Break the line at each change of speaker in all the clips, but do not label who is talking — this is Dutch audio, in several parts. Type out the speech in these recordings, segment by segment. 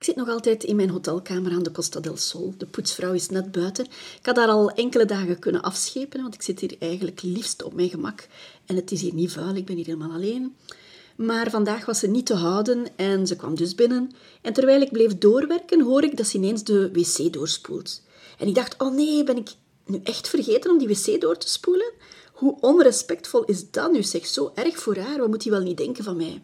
Ik zit nog altijd in mijn hotelkamer aan de Costa del Sol. De poetsvrouw is net buiten. Ik had daar al enkele dagen kunnen afschepen, want ik zit hier eigenlijk liefst op mijn gemak. En het is hier niet vuil, ik ben hier helemaal alleen. Maar vandaag was ze niet te houden en ze kwam dus binnen. En terwijl ik bleef doorwerken, hoor ik dat ze ineens de wc doorspoelt. En ik dacht, oh nee, ben ik nu echt vergeten om die wc door te spoelen? Hoe onrespectvol is dat nu, zeg, zo erg voor haar. Wat moet hij wel niet denken van mij?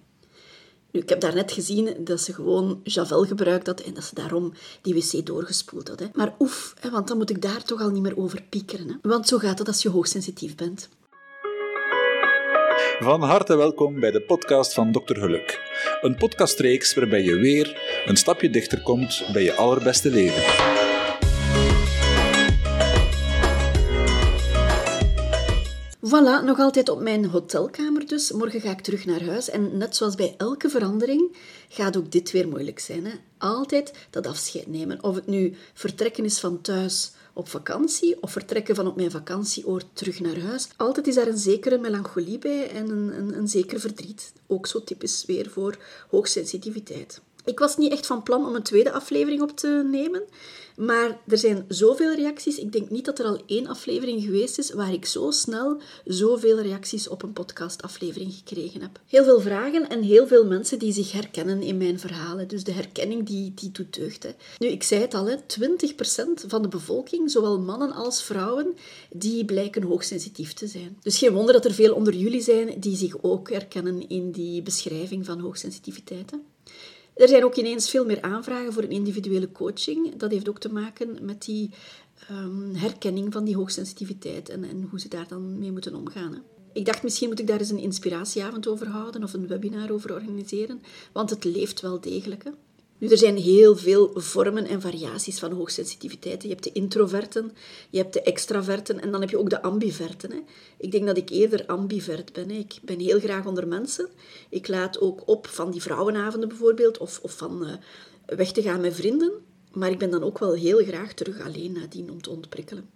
Ik heb daarnet gezien dat ze gewoon Javel gebruikt had en dat ze daarom die wc doorgespoeld had. Hè. Maar oef, hè, want dan moet ik daar toch al niet meer over piekeren. Hè. Want zo gaat het als je hoogsensitief bent.
Van harte welkom bij de podcast van Dr. Geluk. Een podcastreeks waarbij je weer een stapje dichter komt bij je allerbeste leven.
Voilà, nog altijd op mijn hotelkamer dus. Morgen ga ik terug naar huis en net zoals bij elke verandering gaat ook dit weer moeilijk zijn. Hè? Altijd dat afscheid nemen. Of het nu vertrekken is van thuis op vakantie of vertrekken van op mijn vakantieoord terug naar huis. Altijd is daar een zekere melancholie bij en een, een, een zeker verdriet. Ook zo typisch weer voor hoogsensitiviteit. Ik was niet echt van plan om een tweede aflevering op te nemen. Maar er zijn zoveel reacties. Ik denk niet dat er al één aflevering geweest is waar ik zo snel zoveel reacties op een podcastaflevering gekregen heb. Heel veel vragen en heel veel mensen die zich herkennen in mijn verhalen. Dus de herkenning die, die doet. Hè. Nu, ik zei het al, hè, 20% van de bevolking, zowel mannen als vrouwen, die blijken hoogsensitief te zijn. Dus geen wonder dat er veel onder jullie zijn die zich ook herkennen in die beschrijving van hoogsensitiviteit. Hè. Er zijn ook ineens veel meer aanvragen voor een individuele coaching. Dat heeft ook te maken met die um, herkenning van die hoogsensitiviteit en, en hoe ze daar dan mee moeten omgaan. Hè. Ik dacht, misschien moet ik daar eens een inspiratieavond over houden of een webinar over organiseren, want het leeft wel degelijk. Nu, er zijn heel veel vormen en variaties van hoogsensitiviteit. Je hebt de introverten, je hebt de extraverten en dan heb je ook de ambiverten. Hè. Ik denk dat ik eerder ambivert ben. Ik ben heel graag onder mensen. Ik laat ook op van die vrouwenavonden bijvoorbeeld of, of van uh, weg te gaan met vrienden. Maar ik ben dan ook wel heel graag terug alleen nadien om te ontprikkelen.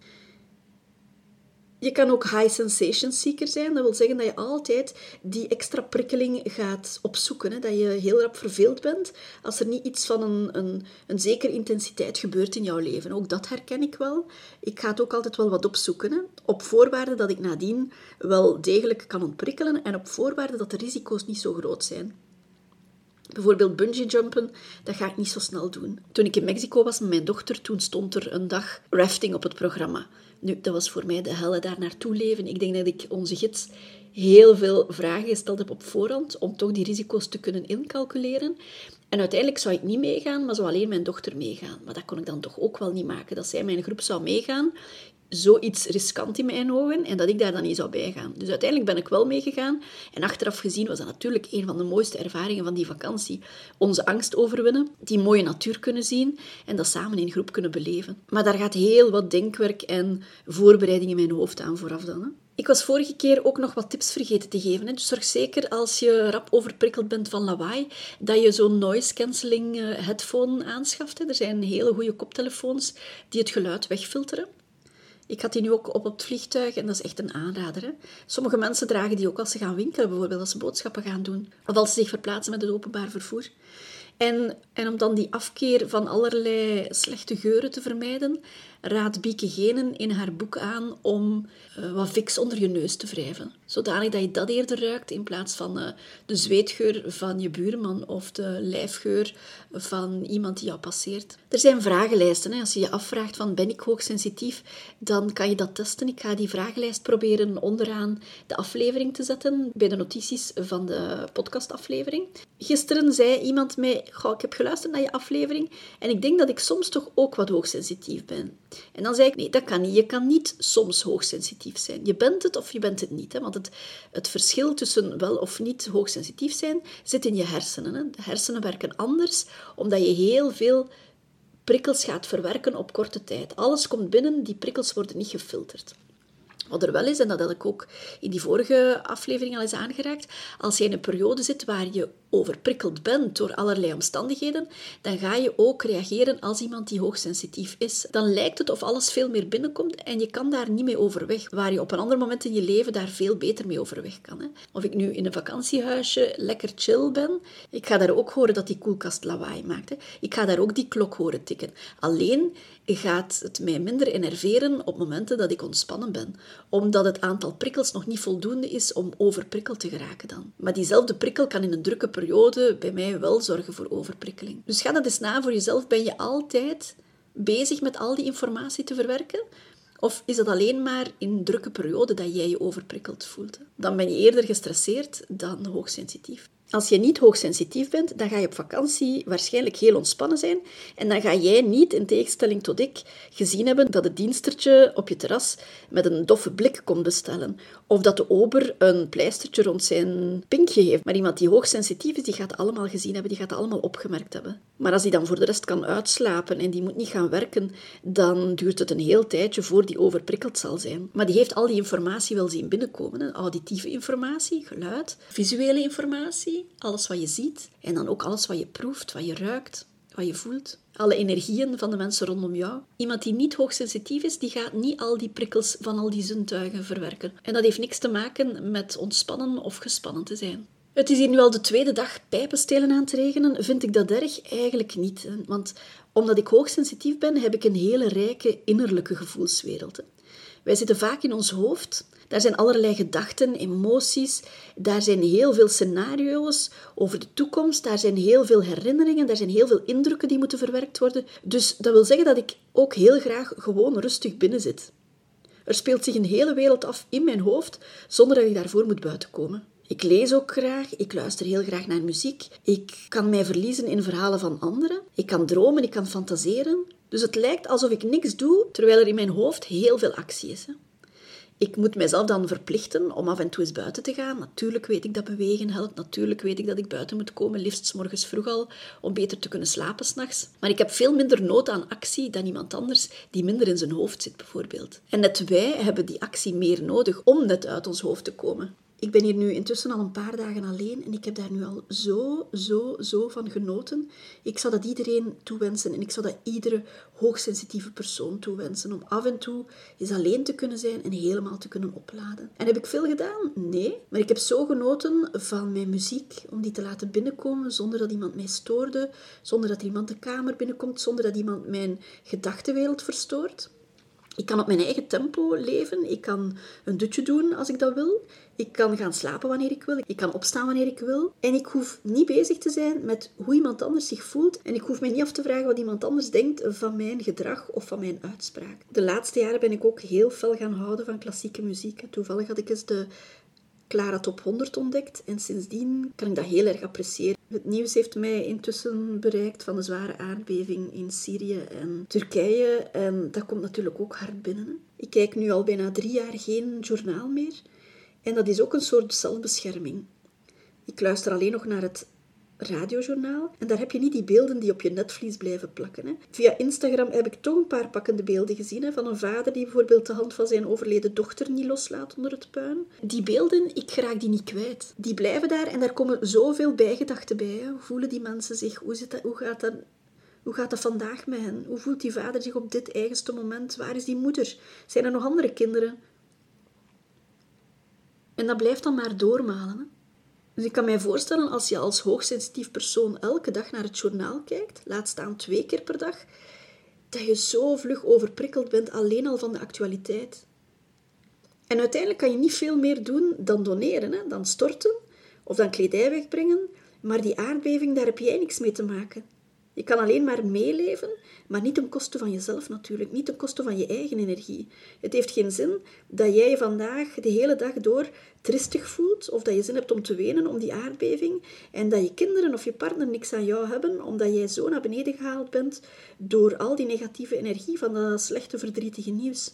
Je kan ook high sensation seeker zijn. Dat wil zeggen dat je altijd die extra prikkeling gaat opzoeken. Hè? Dat je heel rap verveeld bent als er niet iets van een, een, een zekere intensiteit gebeurt in jouw leven. Ook dat herken ik wel. Ik ga het ook altijd wel wat opzoeken. Hè? Op voorwaarde dat ik nadien wel degelijk kan ontprikkelen en op voorwaarde dat de risico's niet zo groot zijn. Bijvoorbeeld bungee jumpen, dat ga ik niet zo snel doen. Toen ik in Mexico was met mijn dochter, toen stond er een dag rafting op het programma. Nu, dat was voor mij de helle daar naartoe leven. Ik denk dat ik onze gids heel veel vragen gesteld heb op voorhand om toch die risico's te kunnen incalculeren. En uiteindelijk zou ik niet meegaan, maar zou alleen mijn dochter meegaan. Maar dat kon ik dan toch ook wel niet maken, dat zij mijn groep zou meegaan zoiets riskant in mijn ogen en dat ik daar dan niet zou bijgaan. Dus uiteindelijk ben ik wel meegegaan. En achteraf gezien was dat natuurlijk een van de mooiste ervaringen van die vakantie. Onze angst overwinnen, die mooie natuur kunnen zien en dat samen in groep kunnen beleven. Maar daar gaat heel wat denkwerk en voorbereiding in mijn hoofd aan vooraf dan. Hè. Ik was vorige keer ook nog wat tips vergeten te geven. Dus zorg zeker als je rap overprikkeld bent van lawaai, dat je zo'n noise cancelling eh, headphone aanschaft. Er zijn hele goede koptelefoons die het geluid wegfilteren. Ik had die nu ook op op het vliegtuig en dat is echt een aanrader. Hè? Sommige mensen dragen die ook als ze gaan winkelen, bijvoorbeeld als ze boodschappen gaan doen. Of als ze zich verplaatsen met het openbaar vervoer. En, en om dan die afkeer van allerlei slechte geuren te vermijden, raadt Bieke Genen in haar boek aan om uh, wat fix onder je neus te wrijven. Zodanig dat je dat eerder ruikt in plaats van uh, de zweetgeur van je buurman of de lijfgeur van iemand die jou passeert. Er zijn vragenlijsten. Hè. Als je je afvraagt van ben ik hoogsensitief, dan kan je dat testen. Ik ga die vragenlijst proberen onderaan de aflevering te zetten bij de notities van de podcastaflevering. Gisteren zei iemand mij, ik heb geluisterd naar je aflevering en ik denk dat ik soms toch ook wat hoogsensitief ben. En dan zei ik, nee, dat kan niet. Je kan niet soms hoogsensitief zijn. Je bent het of je bent het niet. Hè? Want het, het verschil tussen wel of niet hoogsensitief zijn zit in je hersenen. Hè? De hersenen werken anders, omdat je heel veel prikkels gaat verwerken op korte tijd. Alles komt binnen, die prikkels worden niet gefilterd. Wat er wel is, en dat had ik ook in die vorige aflevering al eens aangeraakt, als je in een periode zit waar je overprikkeld bent door allerlei omstandigheden, dan ga je ook reageren als iemand die hoogsensitief is. Dan lijkt het of alles veel meer binnenkomt en je kan daar niet mee overweg, waar je op een ander moment in je leven daar veel beter mee overweg kan. Hè. Of ik nu in een vakantiehuisje lekker chill ben, ik ga daar ook horen dat die koelkast lawaai maakt. Hè. Ik ga daar ook die klok horen tikken. Alleen gaat het mij minder enerveren op momenten dat ik ontspannen ben, omdat het aantal prikkels nog niet voldoende is om overprikkeld te geraken dan. Maar diezelfde prikkel kan in een drukke periode bij mij wel zorgen voor overprikkeling. Dus ga dat eens na voor jezelf. Ben je altijd bezig met al die informatie te verwerken? Of is het alleen maar in drukke periode dat jij je overprikkeld voelt? Dan ben je eerder gestresseerd dan hoogsensitief. Als je niet hoogsensitief bent, dan ga je op vakantie waarschijnlijk heel ontspannen zijn. En dan ga jij niet, in tegenstelling tot ik, gezien hebben dat het dienstertje op je terras met een doffe blik komt bestellen. Of dat de ober een pleistertje rond zijn pinkje heeft. Maar iemand die hoogsensitief is, die gaat allemaal gezien hebben, die gaat allemaal opgemerkt hebben. Maar als die dan voor de rest kan uitslapen en die moet niet gaan werken, dan duurt het een heel tijdje voor die overprikkeld zal zijn. Maar die heeft al die informatie wel zien binnenkomen. Auditieve informatie, geluid, visuele informatie alles wat je ziet en dan ook alles wat je proeft, wat je ruikt, wat je voelt. Alle energieën van de mensen rondom jou. Iemand die niet hoogsensitief is, die gaat niet al die prikkels van al die zintuigen verwerken. En dat heeft niks te maken met ontspannen of gespannen te zijn. Het is hier nu al de tweede dag pijpenstelen aan te regenen. Vind ik dat erg? Eigenlijk niet. Want omdat ik hoogsensitief ben, heb ik een hele rijke innerlijke gevoelswereld. Wij zitten vaak in ons hoofd daar zijn allerlei gedachten, emoties, daar zijn heel veel scenario's over de toekomst, daar zijn heel veel herinneringen, daar zijn heel veel indrukken die moeten verwerkt worden. Dus dat wil zeggen dat ik ook heel graag gewoon rustig binnen zit. Er speelt zich een hele wereld af in mijn hoofd zonder dat ik daarvoor moet buitenkomen. Ik lees ook graag, ik luister heel graag naar muziek, ik kan mij verliezen in verhalen van anderen, ik kan dromen, ik kan fantaseren. Dus het lijkt alsof ik niks doe, terwijl er in mijn hoofd heel veel actie is. Ik moet mezelf dan verplichten om af en toe eens buiten te gaan. Natuurlijk weet ik dat bewegen helpt. Natuurlijk weet ik dat ik buiten moet komen, liefst s morgens vroeg al, om beter te kunnen slapen s'nachts. Maar ik heb veel minder nood aan actie dan iemand anders die minder in zijn hoofd zit, bijvoorbeeld. En net wij hebben die actie meer nodig om net uit ons hoofd te komen. Ik ben hier nu intussen al een paar dagen alleen en ik heb daar nu al zo, zo, zo van genoten. Ik zou dat iedereen toewensen en ik zou dat iedere hoogsensitieve persoon toewensen. Om af en toe eens alleen te kunnen zijn en helemaal te kunnen opladen. En heb ik veel gedaan? Nee. Maar ik heb zo genoten van mijn muziek, om die te laten binnenkomen zonder dat iemand mij stoorde, zonder dat iemand de kamer binnenkomt, zonder dat iemand mijn gedachtenwereld verstoort. Ik kan op mijn eigen tempo leven. Ik kan een dutje doen als ik dat wil. Ik kan gaan slapen wanneer ik wil. Ik kan opstaan wanneer ik wil. En ik hoef niet bezig te zijn met hoe iemand anders zich voelt. En ik hoef mij niet af te vragen wat iemand anders denkt van mijn gedrag of van mijn uitspraak. De laatste jaren ben ik ook heel fel gaan houden van klassieke muziek. Toevallig had ik eens de Clara Top 100 ontdekt en sindsdien kan ik dat heel erg appreciëren. Het nieuws heeft mij intussen bereikt van de zware aardbeving in Syrië en Turkije en dat komt natuurlijk ook hard binnen. Ik kijk nu al bijna drie jaar geen journaal meer en dat is ook een soort zelfbescherming. Ik luister alleen nog naar het radiojournaal. En daar heb je niet die beelden die op je netvlies blijven plakken. Hè. Via Instagram heb ik toch een paar pakkende beelden gezien. Hè, van een vader die bijvoorbeeld de hand van zijn overleden dochter niet loslaat onder het puin. Die beelden, ik raak die niet kwijt. Die blijven daar en daar komen zoveel bijgedachten bij. Hè. Hoe voelen die mensen zich? Hoe, zit dat, hoe gaat dat... Hoe gaat dat vandaag met hen? Hoe voelt die vader zich op dit eigenste moment? Waar is die moeder? Zijn er nog andere kinderen? En dat blijft dan maar doormalen. Hè? Dus ik kan mij voorstellen, als je als hoogsensitief persoon elke dag naar het journaal kijkt, laat staan twee keer per dag, dat je zo vlug overprikkeld bent alleen al van de actualiteit. En uiteindelijk kan je niet veel meer doen dan doneren, hè? dan storten of dan kledij wegbrengen, maar die aardbeving, daar heb jij niks mee te maken. Je kan alleen maar meeleven, maar niet ten koste van jezelf natuurlijk, niet ten koste van je eigen energie. Het heeft geen zin dat jij vandaag de hele dag door tristig voelt of dat je zin hebt om te wenen om die aardbeving en dat je kinderen of je partner niks aan jou hebben omdat jij zo naar beneden gehaald bent door al die negatieve energie van dat slechte, verdrietige nieuws.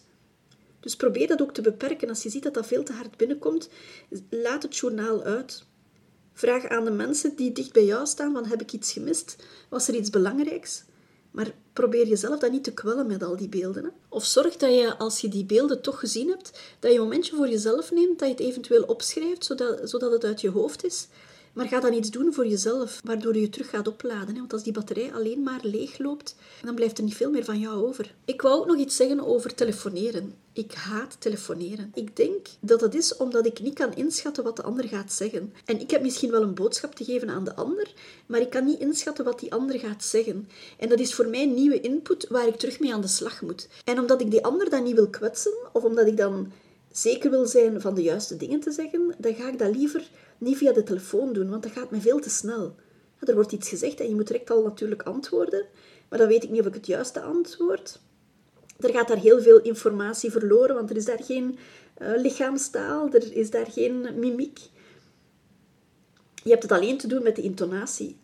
Dus probeer dat ook te beperken. Als je ziet dat dat veel te hard binnenkomt, laat het journaal uit. Vraag aan de mensen die dicht bij jou staan: van, heb ik iets gemist? Was er iets belangrijks? Maar probeer jezelf dan niet te kwellen met al die beelden. Hè? Of zorg dat je, als je die beelden toch gezien hebt, dat je een momentje voor jezelf neemt, dat je het eventueel opschrijft, zodat, zodat het uit je hoofd is. Maar ga dan iets doen voor jezelf, waardoor je terug gaat opladen. Want als die batterij alleen maar leeg loopt, dan blijft er niet veel meer van jou over. Ik wou ook nog iets zeggen over telefoneren. Ik haat telefoneren. Ik denk dat het is omdat ik niet kan inschatten wat de ander gaat zeggen. En ik heb misschien wel een boodschap te geven aan de ander, maar ik kan niet inschatten wat die ander gaat zeggen. En dat is voor mij nieuwe input waar ik terug mee aan de slag moet. En omdat ik die ander dan niet wil kwetsen, of omdat ik dan zeker wil zijn van de juiste dingen te zeggen, dan ga ik dat liever niet via de telefoon doen, want dat gaat me veel te snel. Er wordt iets gezegd en je moet direct al natuurlijk antwoorden, maar dan weet ik niet of ik het juiste antwoord. Er gaat daar heel veel informatie verloren, want er is daar geen uh, lichaamstaal, er is daar geen mimiek. Je hebt het alleen te doen met de intonatie.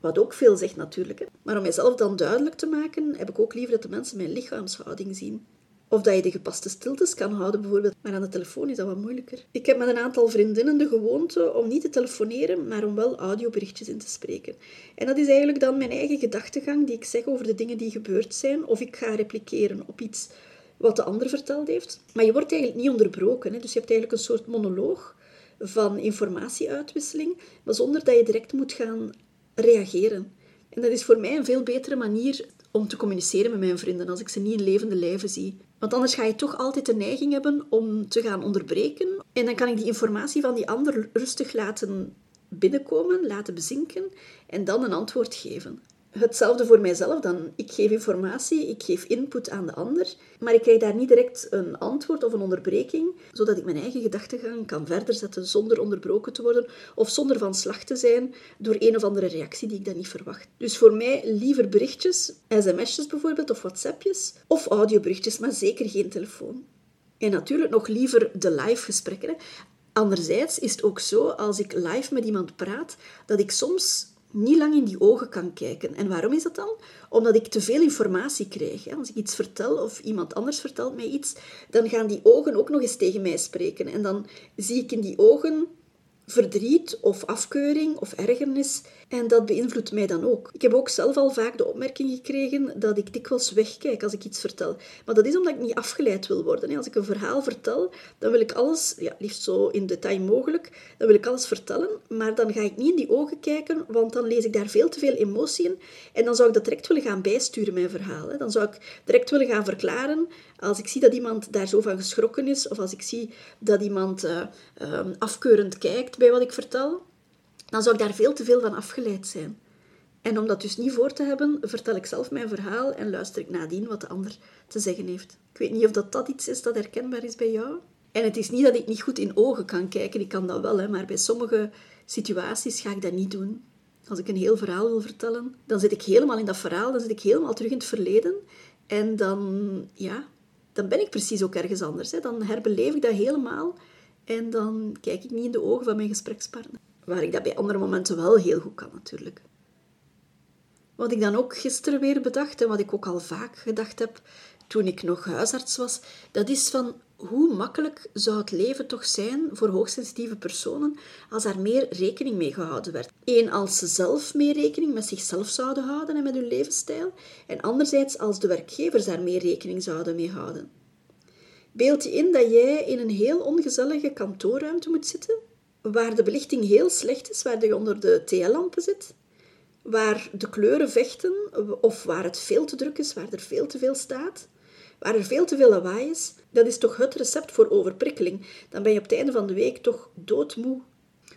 Wat ook veel zegt natuurlijk. Hè. Maar om mijzelf dan duidelijk te maken, heb ik ook liever dat de mensen mijn lichaamshouding zien. Of dat je de gepaste stiltes kan houden, bijvoorbeeld. Maar aan de telefoon is dat wat moeilijker. Ik heb met een aantal vriendinnen de gewoonte om niet te telefoneren, maar om wel audioberichtjes in te spreken. En dat is eigenlijk dan mijn eigen gedachtegang die ik zeg over de dingen die gebeurd zijn. Of ik ga repliceren op iets wat de ander verteld heeft. Maar je wordt eigenlijk niet onderbroken. Hè? Dus je hebt eigenlijk een soort monoloog van informatieuitwisseling, maar zonder dat je direct moet gaan reageren. En dat is voor mij een veel betere manier om te communiceren met mijn vrienden als ik ze niet in levende lijven zie. Want anders ga je toch altijd de neiging hebben om te gaan onderbreken. En dan kan ik die informatie van die ander rustig laten binnenkomen, laten bezinken en dan een antwoord geven. Hetzelfde voor mijzelf dan. Ik geef informatie, ik geef input aan de ander, maar ik krijg daar niet direct een antwoord of een onderbreking, zodat ik mijn eigen gedachtegang kan verder zetten zonder onderbroken te worden of zonder van slag te zijn door een of andere reactie die ik dan niet verwacht. Dus voor mij liever berichtjes, sms'jes bijvoorbeeld of whatsappjes of audioberichtjes, maar zeker geen telefoon. En natuurlijk nog liever de live gesprekken. Anderzijds is het ook zo, als ik live met iemand praat, dat ik soms niet lang in die ogen kan kijken. En waarom is dat dan? Omdat ik te veel informatie krijg. Als ik iets vertel of iemand anders vertelt mij iets, dan gaan die ogen ook nog eens tegen mij spreken. En dan zie ik in die ogen verdriet of afkeuring of ergernis. En dat beïnvloedt mij dan ook. Ik heb ook zelf al vaak de opmerking gekregen dat ik dikwijls wegkijk als ik iets vertel. Maar dat is omdat ik niet afgeleid wil worden. Als ik een verhaal vertel, dan wil ik alles, ja, liefst zo in detail mogelijk, dan wil ik alles vertellen. Maar dan ga ik niet in die ogen kijken, want dan lees ik daar veel te veel emotie in. En dan zou ik dat direct willen gaan bijsturen, mijn verhaal. Dan zou ik direct willen gaan verklaren als ik zie dat iemand daar zo van geschrokken is, of als ik zie dat iemand uh, afkeurend kijkt bij wat ik vertel, dan zou ik daar veel te veel van afgeleid zijn. En om dat dus niet voor te hebben, vertel ik zelf mijn verhaal en luister ik nadien wat de ander te zeggen heeft. Ik weet niet of dat, dat iets is dat herkenbaar is bij jou. En het is niet dat ik niet goed in ogen kan kijken, ik kan dat wel, hè, maar bij sommige situaties ga ik dat niet doen. Als ik een heel verhaal wil vertellen, dan zit ik helemaal in dat verhaal, dan zit ik helemaal terug in het verleden. En dan, ja, dan ben ik precies ook ergens anders. Hè. Dan herbeleef ik dat helemaal en dan kijk ik niet in de ogen van mijn gesprekspartner. Waar ik dat bij andere momenten wel heel goed kan, natuurlijk. Wat ik dan ook gisteren weer bedacht en wat ik ook al vaak gedacht heb toen ik nog huisarts was, dat is van hoe makkelijk zou het leven toch zijn voor hoogsensitieve personen als daar meer rekening mee gehouden werd. Eén, als ze zelf meer rekening met zichzelf zouden houden en met hun levensstijl. En anderzijds als de werkgevers daar meer rekening zouden mee houden. Beeld je in dat jij in een heel ongezellige kantoorruimte moet zitten, waar de belichting heel slecht is, waar je onder de TL-lampen zit, waar de kleuren vechten of waar het veel te druk is, waar er veel te veel staat waar er veel te veel lawaai is, dat is toch het recept voor overprikkeling. Dan ben je op het einde van de week toch doodmoe.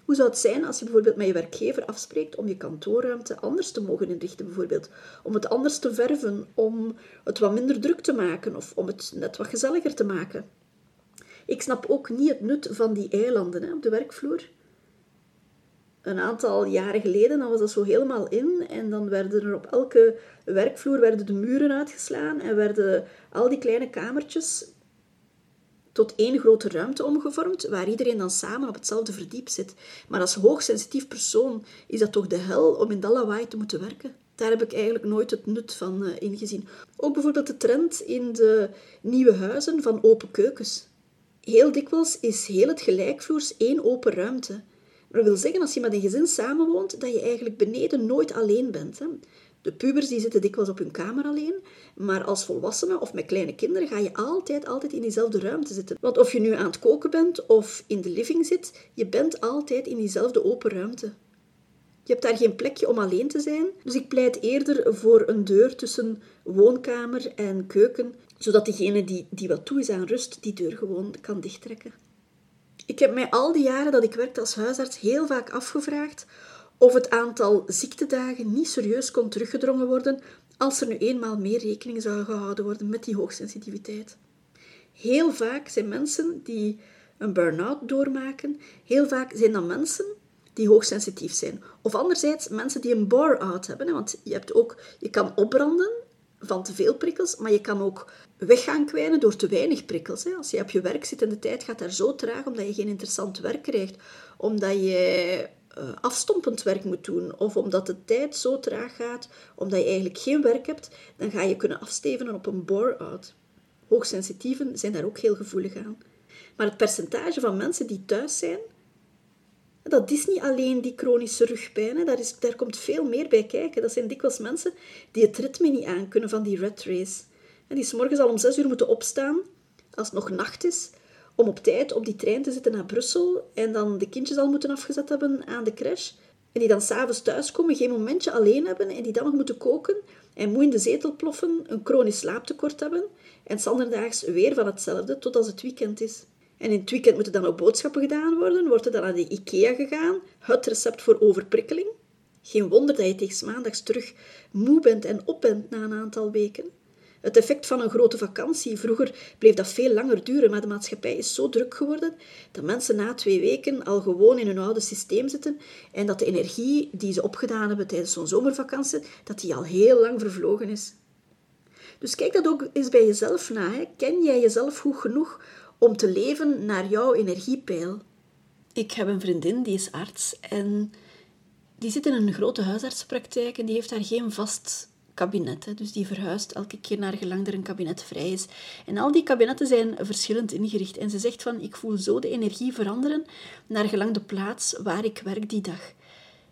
Hoe zou het zijn als je bijvoorbeeld met je werkgever afspreekt om je kantoorruimte anders te mogen inrichten, bijvoorbeeld? Om het anders te verven, om het wat minder druk te maken of om het net wat gezelliger te maken. Ik snap ook niet het nut van die eilanden hè, op de werkvloer een aantal jaren geleden, was dat zo helemaal in. En dan werden er op elke werkvloer werden de muren uitgeslaan en werden al die kleine kamertjes tot één grote ruimte omgevormd, waar iedereen dan samen op hetzelfde verdiep zit. Maar als hoogsensitief persoon is dat toch de hel om in dat lawaai te moeten werken. Daar heb ik eigenlijk nooit het nut van uh, ingezien. Ook bijvoorbeeld de trend in de nieuwe huizen van open keukens. Heel dikwijls is heel het gelijkvloers één open ruimte. Dat wil zeggen, als je met een gezin samenwoont, dat je eigenlijk beneden nooit alleen bent. Hè? De pubers die zitten dikwijls op hun kamer alleen, maar als volwassene of met kleine kinderen ga je altijd, altijd in diezelfde ruimte zitten. Want of je nu aan het koken bent of in de living zit, je bent altijd in diezelfde open ruimte. Je hebt daar geen plekje om alleen te zijn, dus ik pleit eerder voor een deur tussen woonkamer en keuken, zodat degene die, die wat toe is aan rust, die deur gewoon kan dichttrekken. Ik heb mij al die jaren dat ik werkte als huisarts heel vaak afgevraagd of het aantal ziektedagen niet serieus kon teruggedrongen worden als er nu eenmaal meer rekening zou gehouden worden met die hoogsensitiviteit. Heel vaak zijn mensen die een burn-out doormaken, heel vaak zijn dat mensen die hoogsensitief zijn. Of anderzijds mensen die een bore-out hebben. Want je, hebt ook, je kan opbranden van te veel prikkels, maar je kan ook weggaan kwijnen door te weinig prikkels. Als je op je werk zit en de tijd gaat daar zo traag omdat je geen interessant werk krijgt, omdat je uh, afstompend werk moet doen, of omdat de tijd zo traag gaat, omdat je eigenlijk geen werk hebt, dan ga je kunnen afstevenen op een bore-out. Hoogsensitieven zijn daar ook heel gevoelig aan. Maar het percentage van mensen die thuis zijn, dat is niet alleen die chronische rugpijn. Daar, is, daar komt veel meer bij kijken. Dat zijn dikwijls mensen die het ritme niet aankunnen van die red race. En die morgens al om zes uur moeten opstaan, als het nog nacht is, om op tijd op die trein te zitten naar Brussel en dan de kindjes al moeten afgezet hebben aan de crash. En die dan s'avonds thuiskomen, geen momentje alleen hebben en die dan nog moeten koken en moe in de zetel ploffen, een chronisch slaaptekort hebben en zanderdaags weer van hetzelfde tot als het weekend is. En in het weekend moeten dan ook boodschappen gedaan worden. Wordt er dan naar de IKEA gegaan. Het recept voor overprikkeling. Geen wonder dat je tegen maandags terug moe bent en op bent na een aantal weken. Het effect van een grote vakantie. Vroeger bleef dat veel langer duren, maar de maatschappij is zo druk geworden dat mensen na twee weken al gewoon in hun oude systeem zitten en dat de energie die ze opgedaan hebben tijdens zo'n zomervakantie, dat die al heel lang vervlogen is. Dus kijk dat ook eens bij jezelf na. Hè. Ken jij jezelf goed genoeg om te leven naar jouw energiepeil. Ik heb een vriendin die is arts en die zit in een grote huisartspraktijk en die heeft daar geen vast kabinet. Hè. Dus die verhuist elke keer naar gelang er een kabinet vrij is. En al die kabinetten zijn verschillend ingericht. En ze zegt van, ik voel zo de energie veranderen naar gelang de plaats waar ik werk die dag.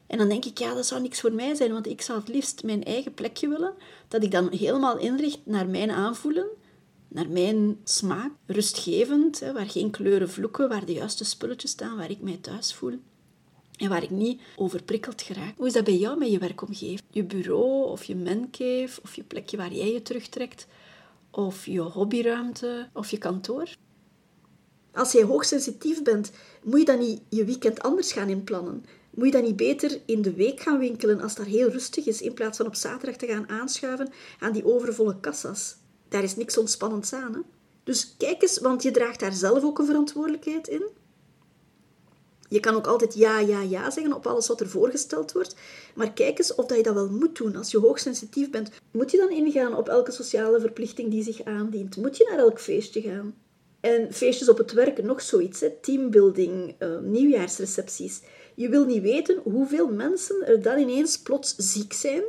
En dan denk ik, ja, dat zou niks voor mij zijn, want ik zou het liefst mijn eigen plekje willen, dat ik dan helemaal inricht naar mijn aanvoelen, naar mijn smaak, rustgevend, waar geen kleuren vloeken, waar de juiste spulletjes staan, waar ik mij thuis voel. En waar ik niet overprikkeld geraak. Hoe is dat bij jou met je werkomgeving? Je bureau of je mancave of je plekje waar jij je terugtrekt? Of je hobbyruimte of je kantoor? Als jij hoogsensitief bent, moet je dan niet je weekend anders gaan inplannen? Moet je dan niet beter in de week gaan winkelen als dat heel rustig is, in plaats van op zaterdag te gaan aanschuiven aan die overvolle kassas? Daar is niks ontspannends aan. Hè? Dus kijk eens, want je draagt daar zelf ook een verantwoordelijkheid in. Je kan ook altijd ja, ja, ja zeggen op alles wat er voorgesteld wordt. Maar kijk eens of dat je dat wel moet doen. Als je hoogsensitief bent, moet je dan ingaan op elke sociale verplichting die zich aandient? Moet je naar elk feestje gaan? En feestjes op het werk, nog zoiets. Hè? Teambuilding, uh, nieuwjaarsrecepties. Je wil niet weten hoeveel mensen er dan ineens plots ziek zijn.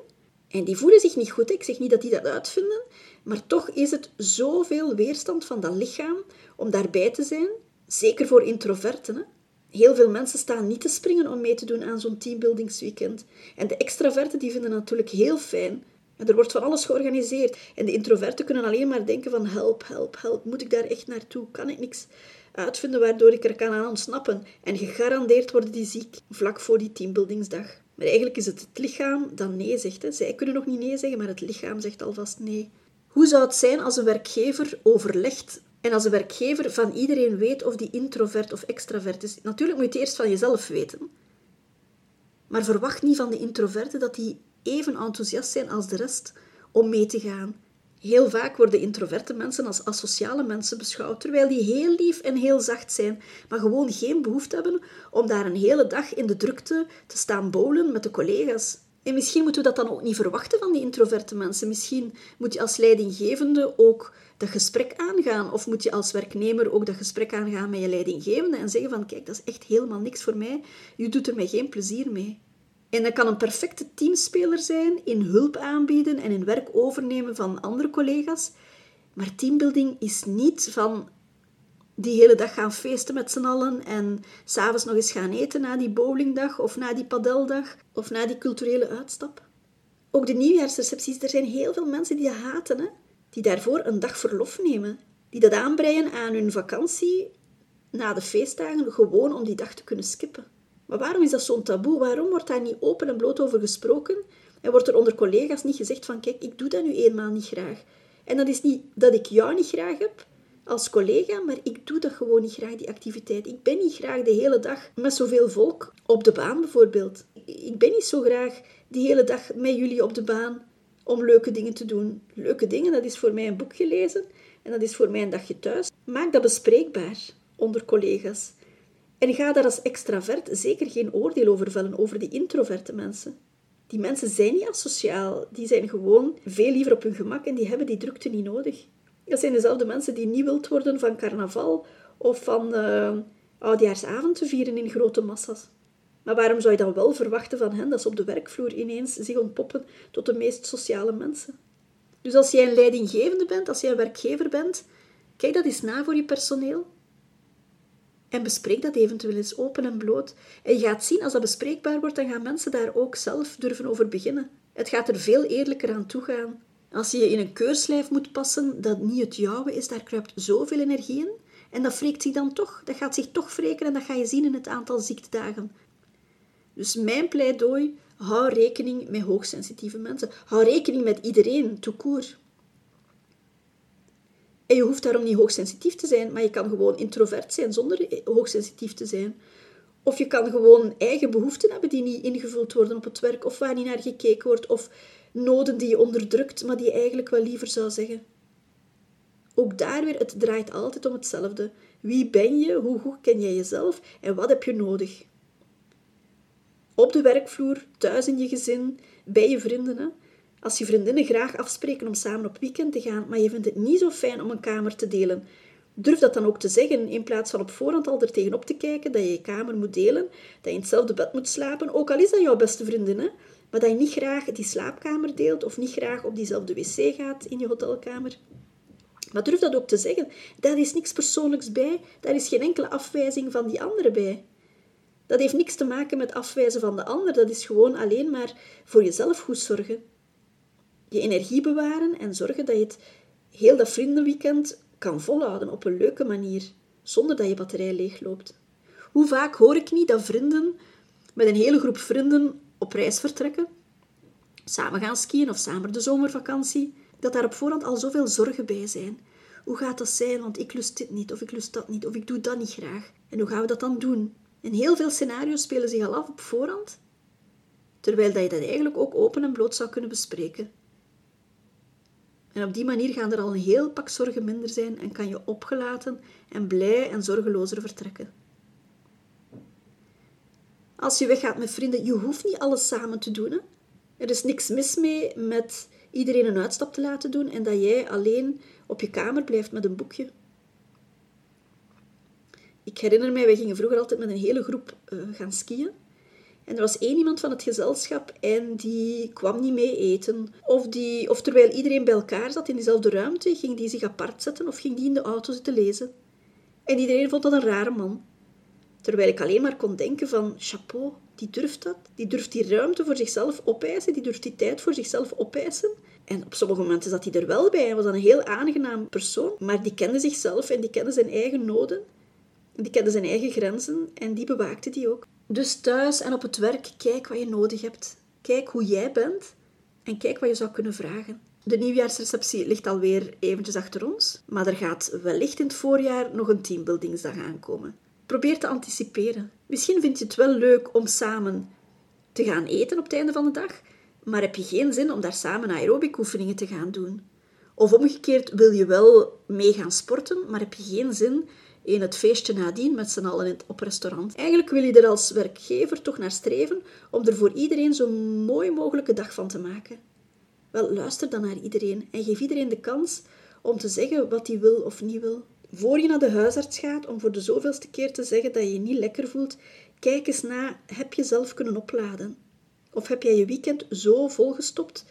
En die voelen zich niet goed. Ik zeg niet dat die dat uitvinden. Maar toch is het zoveel weerstand van dat lichaam om daarbij te zijn. Zeker voor introverten. Hè? Heel veel mensen staan niet te springen om mee te doen aan zo'n teambuildingsweekend. En de extraverten die vinden het natuurlijk heel fijn. En er wordt van alles georganiseerd. En de introverten kunnen alleen maar denken van help, help, help. Moet ik daar echt naartoe? Kan ik niks uitvinden waardoor ik er kan aan ontsnappen? En gegarandeerd worden die ziek vlak voor die teambuildingsdag. Maar eigenlijk is het het lichaam dat nee zegt. Hè. Zij kunnen nog niet nee zeggen, maar het lichaam zegt alvast nee. Hoe zou het zijn als een werkgever overlegt en als een werkgever van iedereen weet of die introvert of extravert is? Natuurlijk moet je het eerst van jezelf weten. Maar verwacht niet van de introverten dat die even enthousiast zijn als de rest om mee te gaan. Heel vaak worden introverte mensen als asociale mensen beschouwd, terwijl die heel lief en heel zacht zijn, maar gewoon geen behoefte hebben om daar een hele dag in de drukte te staan bowlen met de collega's. En misschien moeten we dat dan ook niet verwachten van die introverte mensen. Misschien moet je als leidinggevende ook dat gesprek aangaan. Of moet je als werknemer ook dat gesprek aangaan met je leidinggevende en zeggen van kijk, dat is echt helemaal niks voor mij. Je doet er mij geen plezier mee. En dat kan een perfecte teamspeler zijn in hulp aanbieden en in werk overnemen van andere collega's. Maar teambuilding is niet van die hele dag gaan feesten met z'n allen en s'avonds nog eens gaan eten na die bowlingdag of na die padeldag of na die culturele uitstap. Ook de nieuwjaarsrecepties, er zijn heel veel mensen die dat haten, hè? Die daarvoor een dag verlof nemen, die dat aanbreien aan hun vakantie na de feestdagen, gewoon om die dag te kunnen skippen. Maar waarom is dat zo'n taboe? Waarom wordt daar niet open en bloot over gesproken? En wordt er onder collega's niet gezegd van, kijk, ik doe dat nu eenmaal niet graag. En dat is niet dat ik jou niet graag heb als collega, maar ik doe dat gewoon niet graag, die activiteit. Ik ben niet graag de hele dag met zoveel volk op de baan bijvoorbeeld. Ik ben niet zo graag de hele dag met jullie op de baan om leuke dingen te doen. Leuke dingen, dat is voor mij een boekje lezen en dat is voor mij een dagje thuis. Maak dat bespreekbaar onder collega's. En ga daar als extravert zeker geen oordeel over vellen over die introverte mensen. Die mensen zijn niet asociaal, die zijn gewoon veel liever op hun gemak en die hebben die drukte niet nodig. Dat zijn dezelfde mensen die niet wild worden van carnaval of van uh, oudjaarsavond te vieren in grote massa's. Maar waarom zou je dan wel verwachten van hen dat ze op de werkvloer ineens zich ontpoppen tot de meest sociale mensen? Dus als jij een leidinggevende bent, als jij een werkgever bent, kijk dat eens na voor je personeel. En bespreek dat eventueel eens open en bloot. En je gaat zien, als dat bespreekbaar wordt, dan gaan mensen daar ook zelf durven over beginnen. Het gaat er veel eerlijker aan toe gaan. Als je je in een keurslijf moet passen dat niet het jouwe is, daar kruipt zoveel energie in. En dat wreekt zich dan toch. Dat gaat zich toch wreken en dat ga je zien in het aantal ziektedagen. Dus mijn pleidooi, hou rekening met hoogsensitieve mensen. Hou rekening met iedereen, tout court. En je hoeft daarom niet hoogsensitief te zijn, maar je kan gewoon introvert zijn zonder hoogsensitief te zijn. Of je kan gewoon eigen behoeften hebben die niet ingevuld worden op het werk, of waar niet naar gekeken wordt, of noden die je onderdrukt, maar die je eigenlijk wel liever zou zeggen. Ook daar weer, het draait altijd om hetzelfde. Wie ben je? Hoe goed ken jij jezelf? En wat heb je nodig? Op de werkvloer, thuis in je gezin, bij je vrienden. Als je vriendinnen graag afspreken om samen op weekend te gaan, maar je vindt het niet zo fijn om een kamer te delen, durf dat dan ook te zeggen, in plaats van op voorhand al er tegenop te kijken dat je je kamer moet delen, dat je in hetzelfde bed moet slapen, ook al is dat jouw beste vriendin, hè? maar dat je niet graag die slaapkamer deelt of niet graag op diezelfde wc gaat in je hotelkamer. Maar durf dat ook te zeggen. Daar is niks persoonlijks bij, daar is geen enkele afwijzing van die andere bij. Dat heeft niks te maken met afwijzen van de ander, dat is gewoon alleen maar voor jezelf goed zorgen je energie bewaren en zorgen dat je het heel dat vriendenweekend kan volhouden op een leuke manier, zonder dat je batterij leegloopt. Hoe vaak hoor ik niet dat vrienden met een hele groep vrienden op reis vertrekken, samen gaan skiën of samen de zomervakantie, dat daar op voorhand al zoveel zorgen bij zijn. Hoe gaat dat zijn? Want ik lust dit niet, of ik lust dat niet, of ik doe dat niet graag. En hoe gaan we dat dan doen? En heel veel scenario's spelen zich al af op voorhand, terwijl dat je dat eigenlijk ook open en bloot zou kunnen bespreken. En op die manier gaan er al een heel pak zorgen minder zijn en kan je opgelaten en blij en zorgelozer vertrekken. Als je weggaat met vrienden, je hoeft niet alles samen te doen. Hè? Er is niks mis mee met iedereen een uitstap te laten doen en dat jij alleen op je kamer blijft met een boekje. Ik herinner mij, wij gingen vroeger altijd met een hele groep uh, gaan skiën. En er was één iemand van het gezelschap en die kwam niet mee eten. Of, die, of terwijl iedereen bij elkaar zat in diezelfde ruimte, ging die zich apart zetten of ging die in de auto zitten lezen. En iedereen vond dat een rare man. Terwijl ik alleen maar kon denken van, chapeau, die durft dat. Die durft die ruimte voor zichzelf opeisen, die durft die tijd voor zichzelf opeisen. En op sommige momenten zat hij er wel bij en was dan een heel aangenaam persoon. Maar die kende zichzelf en die kende zijn eigen noden. Die kende zijn eigen grenzen en die bewaakte die ook. Dus thuis en op het werk, kijk wat je nodig hebt. Kijk hoe jij bent en kijk wat je zou kunnen vragen. De nieuwjaarsreceptie ligt alweer eventjes achter ons, maar er gaat wellicht in het voorjaar nog een teambuildingsdag aankomen. Probeer te anticiperen. Misschien vind je het wel leuk om samen te gaan eten op het einde van de dag, maar heb je geen zin om daar samen aerobic oefeningen te gaan doen. Of omgekeerd wil je wel mee gaan sporten, maar heb je geen zin in het feestje nadien met z'n allen op restaurant. Eigenlijk wil je er als werkgever toch naar streven om er voor iedereen zo'n mooi mogelijke dag van te maken. Wel, luister dan naar iedereen en geef iedereen de kans om te zeggen wat hij wil of niet wil. Voor je naar de huisarts gaat om voor de zoveelste keer te zeggen dat je je niet lekker voelt, kijk eens na, heb je zelf kunnen opladen? Of heb jij je weekend zo volgestopt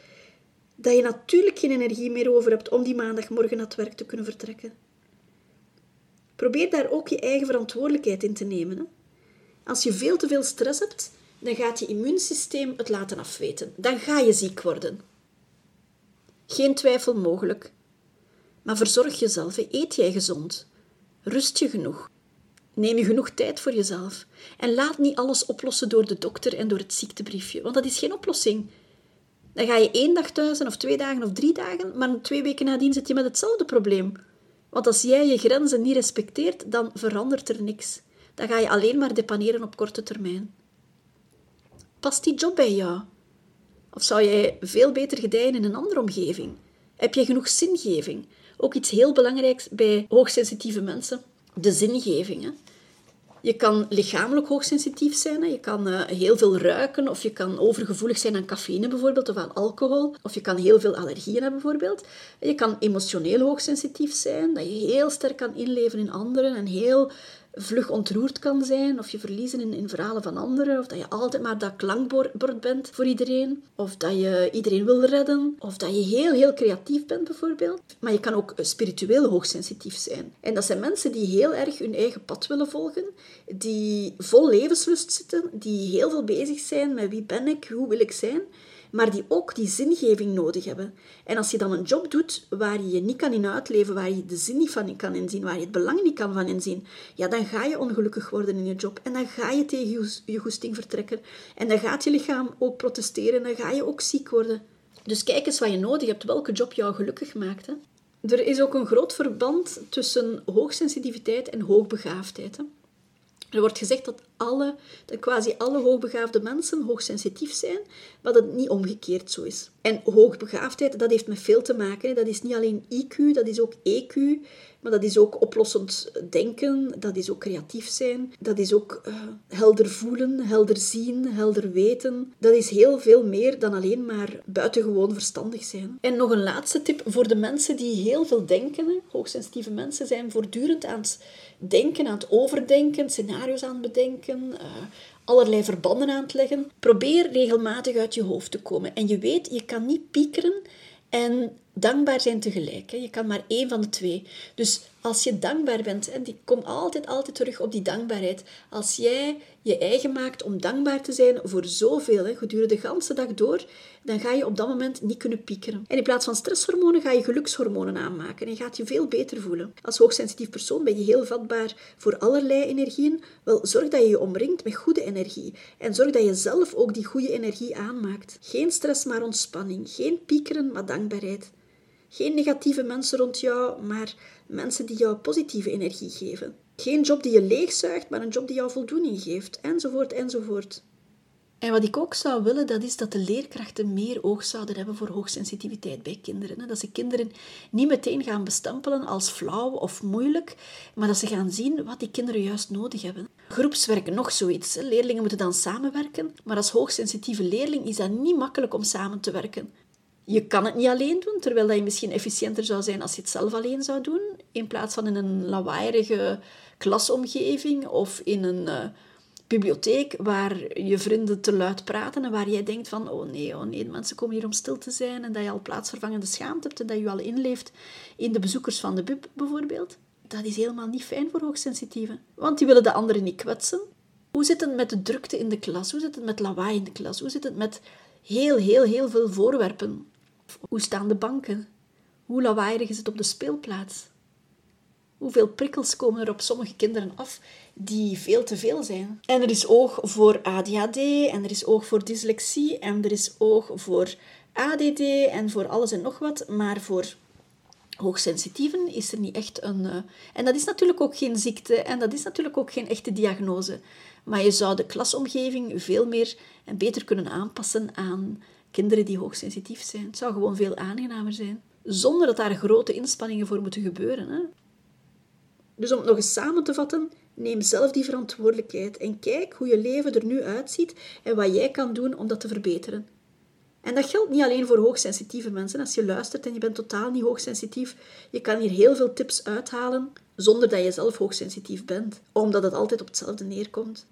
dat je natuurlijk geen energie meer over hebt om die maandagmorgen naar het werk te kunnen vertrekken? Probeer daar ook je eigen verantwoordelijkheid in te nemen. Als je veel te veel stress hebt, dan gaat je immuunsysteem het laten afweten. Dan ga je ziek worden. Geen twijfel mogelijk. Maar verzorg jezelf. Eet jij gezond? Rust je genoeg? Neem je genoeg tijd voor jezelf. En laat niet alles oplossen door de dokter en door het ziektebriefje, want dat is geen oplossing. Dan ga je één dag thuis of twee dagen, of drie dagen, maar twee weken nadien zit je met hetzelfde probleem. Want als jij je grenzen niet respecteert, dan verandert er niks. Dan ga je alleen maar depaneren op korte termijn. Past die job bij jou? Of zou jij veel beter gedijen in een andere omgeving? Heb je genoeg zingeving? Ook iets heel belangrijks bij hoogsensitieve mensen, de zingeving. Hè? Je kan lichamelijk hoogsensitief zijn. Hè? Je kan uh, heel veel ruiken of je kan overgevoelig zijn aan cafeïne bijvoorbeeld of aan alcohol. Of je kan heel veel allergieën hebben bijvoorbeeld. Je kan emotioneel hoogsensitief zijn, dat je heel sterk kan inleven in anderen en heel vlug ontroerd kan zijn, of je verliezen in, in verhalen van anderen, of dat je altijd maar dat klankbord bent voor iedereen, of dat je iedereen wil redden, of dat je heel, heel creatief bent bijvoorbeeld. Maar je kan ook spiritueel hoogsensitief zijn. En dat zijn mensen die heel erg hun eigen pad willen volgen, die vol levenslust zitten, die heel veel bezig zijn met wie ben ik, hoe wil ik zijn, maar die ook die zingeving nodig hebben. En als je dan een job doet waar je je niet kan in uitleven, waar je de zin niet van kan inzien, waar je het belang niet kan van inzien, ja, dan ga je ongelukkig worden in je job. En dan ga je tegen je goesting vertrekken. En dan gaat je lichaam ook protesteren en dan ga je ook ziek worden. Dus kijk eens wat je nodig hebt, welke job jou gelukkig maakt. Er is ook een groot verband tussen hoogsensitiviteit en hoogbegaafdheid. Hè? Er wordt gezegd dat, alle, dat quasi alle hoogbegaafde mensen hoogsensitief zijn, maar dat het niet omgekeerd zo is. En hoogbegaafdheid, dat heeft met veel te maken. Dat is niet alleen IQ, dat is ook EQ, maar dat is ook oplossend denken, dat is ook creatief zijn, dat is ook uh, helder voelen, helder zien, helder weten. Dat is heel veel meer dan alleen maar buitengewoon verstandig zijn. En nog een laatste tip voor de mensen die heel veel denken. Hoogsensitieve mensen zijn voortdurend aan het denken, aan het overdenken, scenario's aan het bedenken, uh, allerlei verbanden aan het leggen. Probeer regelmatig uit je hoofd te komen. En je weet, je kan niet piekeren en dankbaar zijn tegelijk. Je kan maar één van de twee. Dus als je dankbaar bent, en die kom altijd, altijd terug op die dankbaarheid. Als jij je eigen maakt om dankbaar te zijn voor zoveel, gedurende de hele dag door, dan ga je op dat moment niet kunnen piekeren. En in plaats van stresshormonen ga je gelukshormonen aanmaken en je gaat je veel beter voelen. Als hoogsensitief persoon ben je heel vatbaar voor allerlei energieën. Wel, zorg dat je je omringt met goede energie en zorg dat je zelf ook die goede energie aanmaakt. Geen stress, maar ontspanning. Geen piekeren, maar dankbaarheid. Geen negatieve mensen rond jou, maar mensen die jou positieve energie geven. Geen job die je leegzuigt, maar een job die jou voldoening geeft, enzovoort, enzovoort. En wat ik ook zou willen, dat is dat de leerkrachten meer oog zouden hebben voor hoogsensitiviteit bij kinderen. Dat ze kinderen niet meteen gaan bestempelen als flauw of moeilijk, maar dat ze gaan zien wat die kinderen juist nodig hebben. Groepswerk, nog zoiets. Leerlingen moeten dan samenwerken, maar als hoogsensitieve leerling is dat niet makkelijk om samen te werken. Je kan het niet alleen doen, terwijl dat je misschien efficiënter zou zijn als je het zelf alleen zou doen, in plaats van in een lawaaierige klasomgeving of in een uh, bibliotheek waar je vrienden te luid praten en waar jij denkt van, oh nee, oh nee, mensen komen hier om stil te zijn en dat je al plaatsvervangende schaamte hebt en dat je al inleeft in de bezoekers van de bib bijvoorbeeld. Dat is helemaal niet fijn voor hoogsensitieven, want die willen de anderen niet kwetsen. Hoe zit het met de drukte in de klas? Hoe zit het met lawaai in de klas? Hoe zit het met heel, heel, heel veel voorwerpen? Hoe staan de banken? Hoe lawaaiig is het op de speelplaats? Hoeveel prikkels komen er op sommige kinderen af die veel te veel zijn? En er is oog voor ADHD, en er is oog voor dyslexie, en er is oog voor ADD en voor alles en nog wat, maar voor hoogsensitieven is er niet echt een. Uh, en dat is natuurlijk ook geen ziekte en dat is natuurlijk ook geen echte diagnose. Maar je zou de klasomgeving veel meer en beter kunnen aanpassen aan kinderen die hoogsensitief zijn. Het zou gewoon veel aangenamer zijn. Zonder dat daar grote inspanningen voor moeten gebeuren. Hè? Dus om het nog eens samen te vatten, neem zelf die verantwoordelijkheid en kijk hoe je leven er nu uitziet en wat jij kan doen om dat te verbeteren. En dat geldt niet alleen voor hoogsensitieve mensen. Als je luistert en je bent totaal niet hoogsensitief, je kan hier heel veel tips uithalen zonder dat je zelf hoogsensitief bent, omdat het altijd op hetzelfde neerkomt.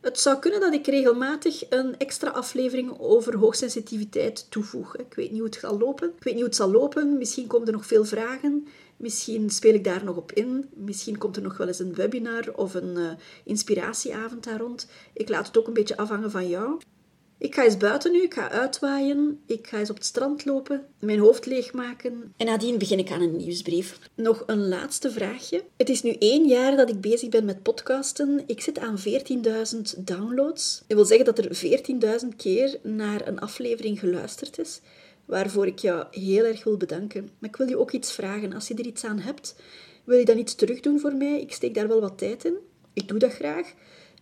Het zou kunnen dat ik regelmatig een extra aflevering over hoogsensitiviteit toevoeg. Ik weet niet hoe het gaat lopen. Ik weet niet hoe het zal lopen. Misschien komen er nog veel vragen. Misschien speel ik daar nog op in. Misschien komt er nog wel eens een webinar of een uh, inspiratieavond daar rond. Ik laat het ook een beetje afhangen van jou. Ik ga eens buiten nu, ik ga uitwaaien, ik ga eens op het strand lopen, mijn hoofd leegmaken en nadien begin ik aan een nieuwsbrief. Nog een laatste vraagje. Het is nu één jaar dat ik bezig ben met podcasten. Ik zit aan 14.000 downloads. Dat wil zeggen dat er 14.000 keer naar een aflevering geluisterd is, waarvoor ik jou heel erg wil bedanken. Maar ik wil je ook iets vragen. Als je er iets aan hebt, wil je dan iets terugdoen voor mij? Ik steek daar wel wat tijd in. Ik doe dat graag.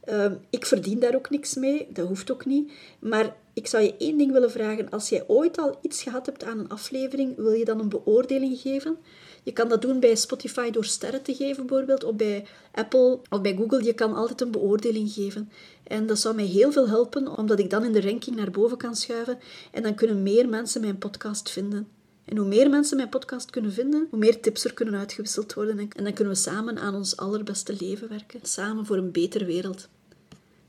Ehm, ik verdien daar ook niks mee, dat hoeft ook niet. Maar ik zou je één ding willen vragen. Als jij ooit al iets gehad hebt aan een aflevering, wil je dan een beoordeling geven? Je kan dat doen bij Spotify door sterren te geven, bijvoorbeeld, of bij Apple of bij Google. Je kan altijd een beoordeling geven. En dat zou mij heel veel helpen, omdat ik dan in de ranking naar boven kan schuiven. En dan kunnen meer mensen mijn podcast vinden. En hoe meer mensen mijn podcast kunnen vinden, hoe meer tips er kunnen uitgewisseld worden. En dan kunnen we samen aan ons allerbeste leven werken. Samen voor een betere wereld.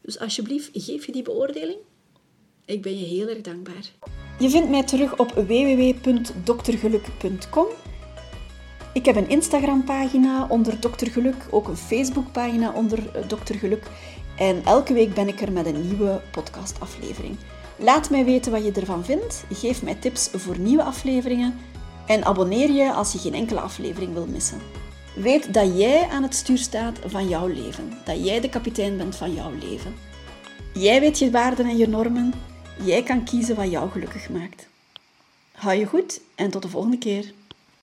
Dus alsjeblieft, geef je die beoordeling. Ik ben je heel erg dankbaar. Je vindt mij terug op www.doktergeluk.com. Ik heb een Instagram-pagina onder Dokter Geluk, ook een Facebook-pagina onder Dokter Geluk. En elke week ben ik er met een nieuwe podcastaflevering. Laat mij weten wat je ervan vindt. Geef mij tips voor nieuwe afleveringen. En abonneer je als je geen enkele aflevering wil missen. Weet dat jij aan het stuur staat van jouw leven. Dat jij de kapitein bent van jouw leven. Jij weet je waarden en je normen. Jij kan kiezen wat jou gelukkig maakt. Hou je goed en tot de volgende keer.